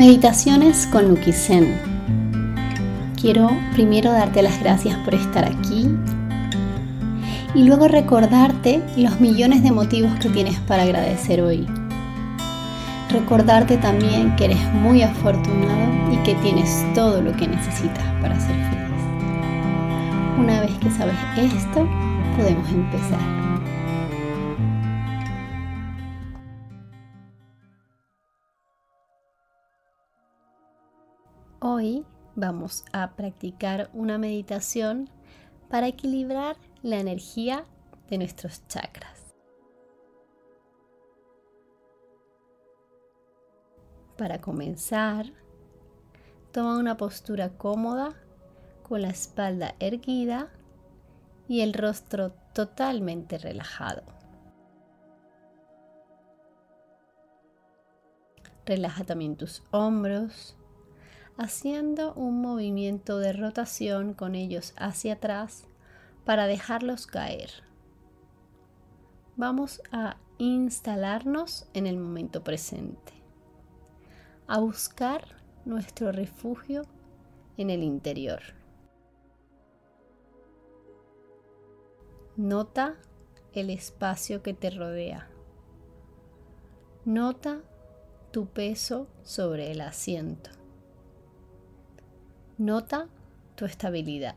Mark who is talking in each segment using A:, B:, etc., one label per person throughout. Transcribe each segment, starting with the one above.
A: Meditaciones con Nuki Zen. Quiero primero darte las gracias por estar aquí y luego recordarte los millones de motivos que tienes para agradecer hoy. Recordarte también que eres muy afortunado y que tienes todo lo que necesitas para ser feliz. Una vez que sabes esto, podemos empezar. Hoy vamos a practicar una meditación para equilibrar la energía de nuestros chakras. Para comenzar, toma una postura cómoda con la espalda erguida y el rostro totalmente relajado. Relaja también tus hombros haciendo un movimiento de rotación con ellos hacia atrás para dejarlos caer. Vamos a instalarnos en el momento presente, a buscar nuestro refugio en el interior. Nota el espacio que te rodea. Nota tu peso sobre el asiento. Nota tu estabilidad.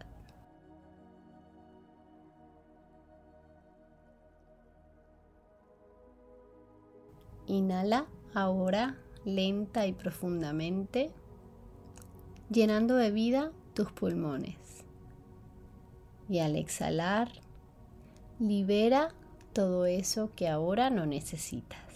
A: Inhala ahora lenta y profundamente, llenando de vida tus pulmones. Y al exhalar, libera todo eso que ahora no necesitas.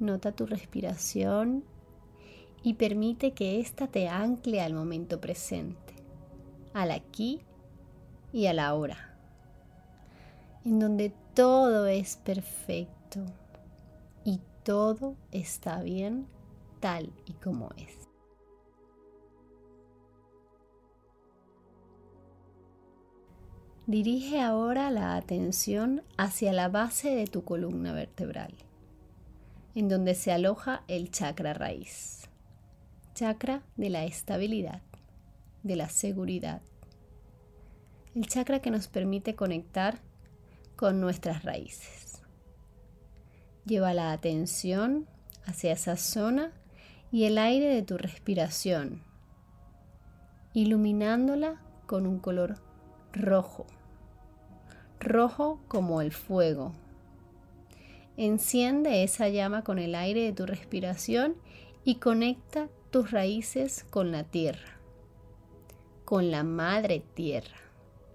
A: Nota tu respiración y permite que ésta te ancle al momento presente, al aquí y a la ahora, en donde todo es perfecto y todo está bien tal y como es. Dirige ahora la atención hacia la base de tu columna vertebral en donde se aloja el chakra raíz, chakra de la estabilidad, de la seguridad, el chakra que nos permite conectar con nuestras raíces. Lleva la atención hacia esa zona y el aire de tu respiración, iluminándola con un color rojo, rojo como el fuego, Enciende esa llama con el aire de tu respiración y conecta tus raíces con la tierra, con la madre tierra,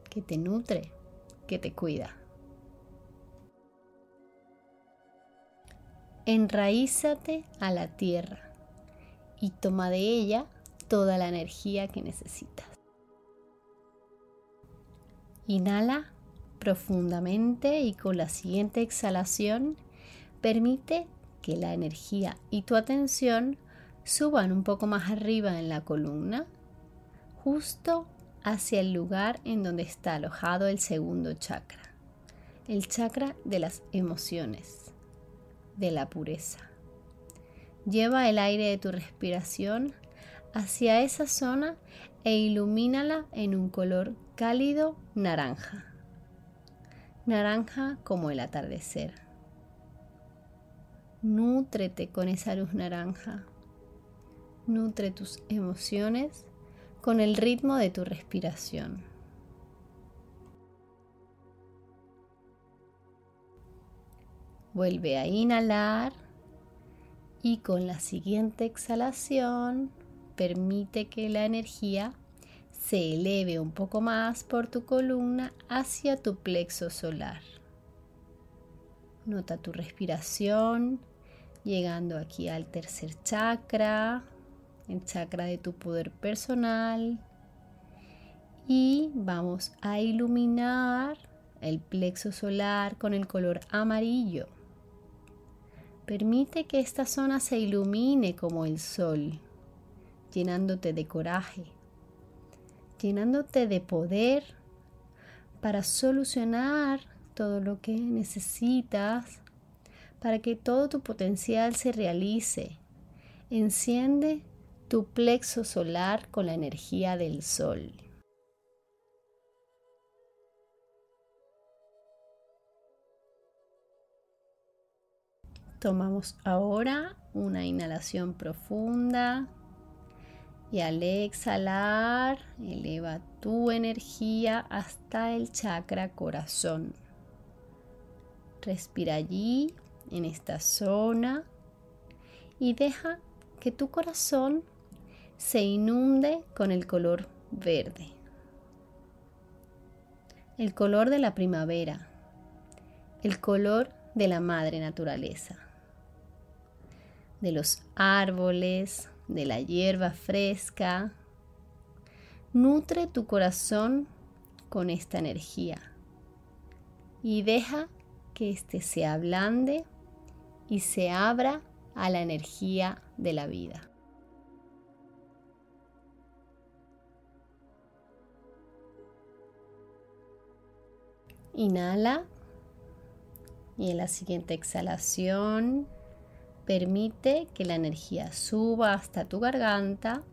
A: que te nutre, que te cuida. Enraízate a la tierra y toma de ella toda la energía que necesitas. Inhala profundamente y con la siguiente exhalación Permite que la energía y tu atención suban un poco más arriba en la columna, justo hacia el lugar en donde está alojado el segundo chakra, el chakra de las emociones, de la pureza. Lleva el aire de tu respiración hacia esa zona e ilumínala en un color cálido naranja. Naranja como el atardecer. Nútrete con esa luz naranja. Nutre tus emociones con el ritmo de tu respiración. Vuelve a inhalar y con la siguiente exhalación permite que la energía se eleve un poco más por tu columna hacia tu plexo solar. Nota tu respiración llegando aquí al tercer chakra, el chakra de tu poder personal. Y vamos a iluminar el plexo solar con el color amarillo. Permite que esta zona se ilumine como el sol, llenándote de coraje, llenándote de poder para solucionar todo lo que necesitas, para que todo tu potencial se realice. Enciende tu plexo solar con la energía del sol. Tomamos ahora una inhalación profunda y al exhalar eleva tu energía hasta el chakra corazón. Respira allí, en esta zona, y deja que tu corazón se inunde con el color verde. El color de la primavera, el color de la madre naturaleza de los árboles, de la hierba fresca. Nutre tu corazón con esta energía y deja que éste se ablande y se abra a la energía de la vida. Inhala y en la siguiente exhalación Permite que la energía suba hasta tu garganta,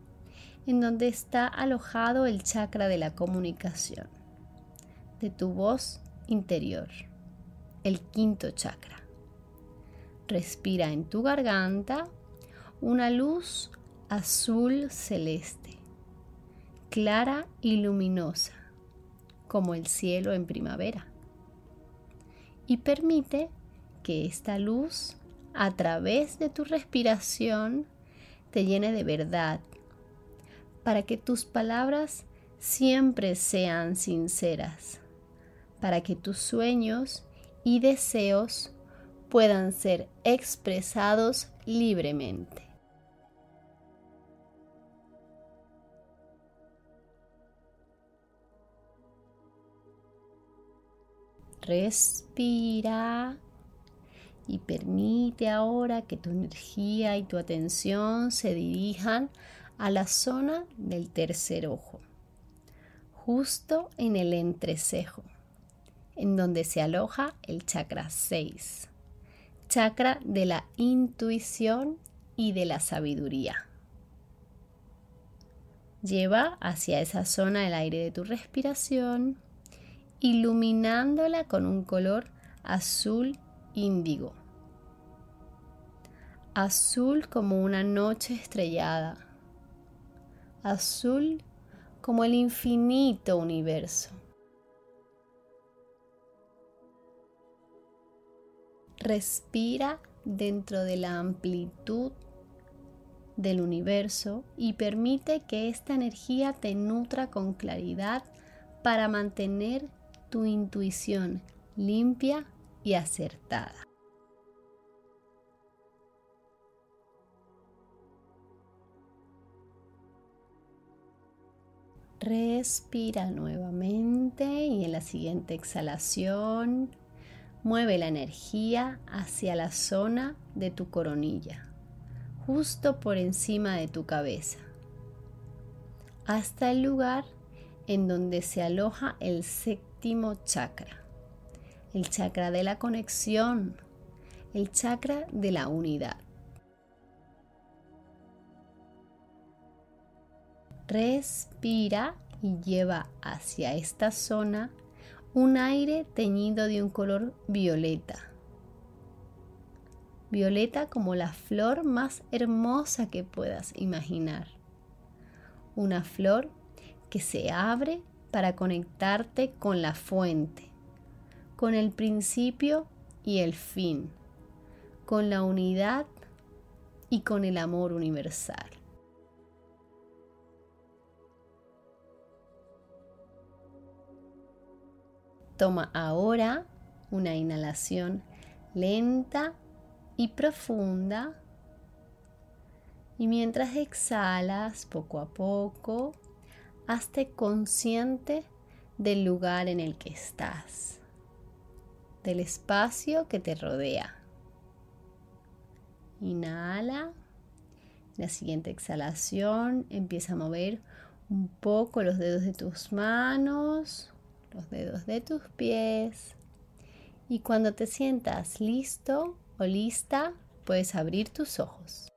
A: en donde está alojado el chakra de la comunicación, de tu voz interior, el quinto chakra. Respira en tu garganta una luz azul celeste, clara y luminosa, como el cielo en primavera. Y permite que esta luz a través de tu respiración te llene de verdad, para que tus palabras siempre sean sinceras, para que tus sueños y deseos puedan ser expresados libremente. Respira y permite ahora que tu energía y tu atención se dirijan a la zona del tercer ojo, justo en el entrecejo, en donde se aloja el chakra 6, chakra de la intuición y de la sabiduría. Lleva hacia esa zona el aire de tu respiración, iluminándola con un color azul índigo azul como una noche estrellada, azul como el infinito universo. Respira dentro de la amplitud del universo y permite que esta energía te nutra con claridad para mantener tu intuición limpia y acertada. Respira nuevamente y en la siguiente exhalación mueve la energía hacia la zona de tu coronilla, justo por encima de tu cabeza, hasta el lugar en donde se aloja el séptimo chakra, el chakra de la conexión, el chakra de la unidad. Respira y lleva hacia esta zona un aire teñido de un color violeta. Violeta como la flor más hermosa que puedas imaginar. Una flor que se abre para conectarte con la fuente, con el principio y el fin, con la unidad y con el amor universal. Toma ahora una inhalación lenta y profunda. Y mientras exhalas poco a poco, hazte consciente del lugar en el que estás, del espacio que te rodea. Inhala. La siguiente exhalación empieza a mover un poco los dedos de tus manos los dedos de tus pies. Y cuando te sientas listo o lista, puedes abrir tus ojos.